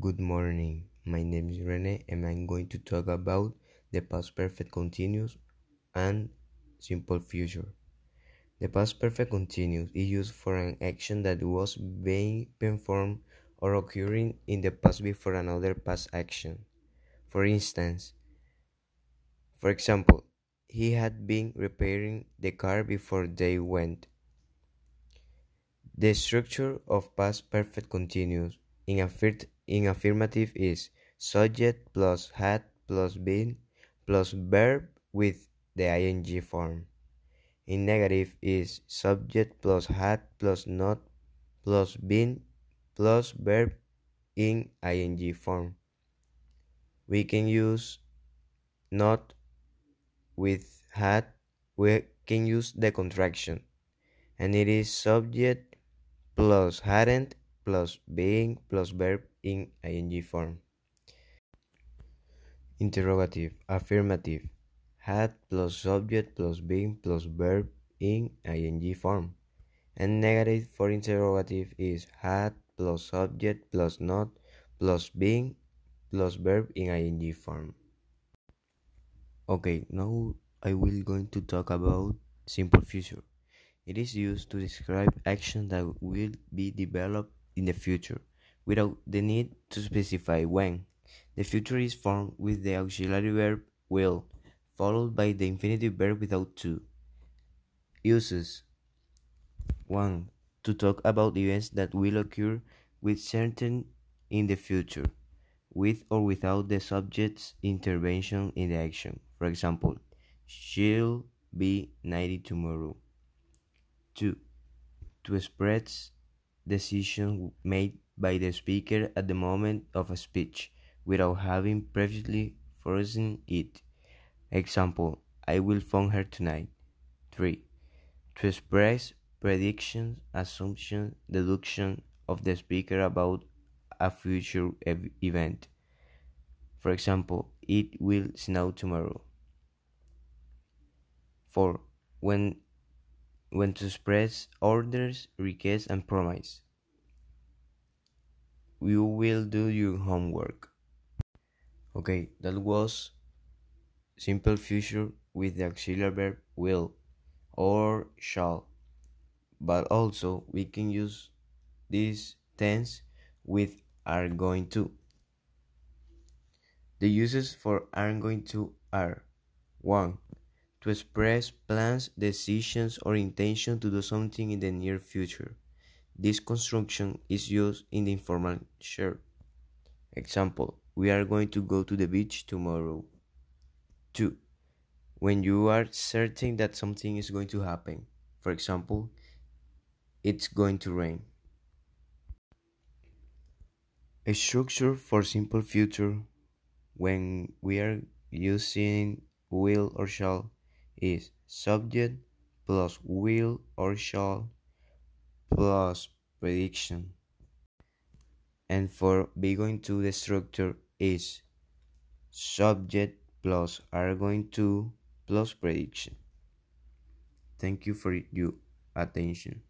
Good morning. My name is Rene and I'm going to talk about the past perfect continuous and simple future. The past perfect continuous is used for an action that was being performed or occurring in the past before another past action. For instance, for example, he had been repairing the car before they went. The structure of past perfect continuous in, affir- in affirmative is subject plus had plus been plus verb with the ing form. In negative is subject plus had plus not plus been plus verb in ing form. We can use not with had, we can use the contraction, and it is subject plus hadn't plus being plus verb in ing form. Interrogative, affirmative, had plus subject plus being plus verb in ing form. And negative for interrogative is had plus subject plus not plus being plus verb in ing form. Okay, now I will going to talk about simple future. It is used to describe action that will be developed in the future without the need to specify when. The future is formed with the auxiliary verb will, followed by the infinitive verb without to. Uses 1. To talk about events that will occur with certain in the future, with or without the subject's intervention in the action. For example, she'll be 90 tomorrow. 2. To express decision made by the speaker at the moment of a speech without having previously foreseen it. Example, I will phone her tonight. 3. To express predictions, assumptions, deduction of the speaker about a future ev event. For example, it will snow tomorrow. 4. When when to express orders, requests, and promise. You will do your homework. Okay, that was simple future with the auxiliary verb will or shall. But also we can use this tense with are going to. The uses for are going to are 1 to express plans, decisions, or intention to do something in the near future. This construction is used in the informal share. Example, we are going to go to the beach tomorrow. 2. When you are certain that something is going to happen. For example, it's going to rain. A structure for simple future when we are using will or shall is subject plus will or shall plus prediction. And for be going to the structure is subject plus are going to plus prediction. Thank you for your attention.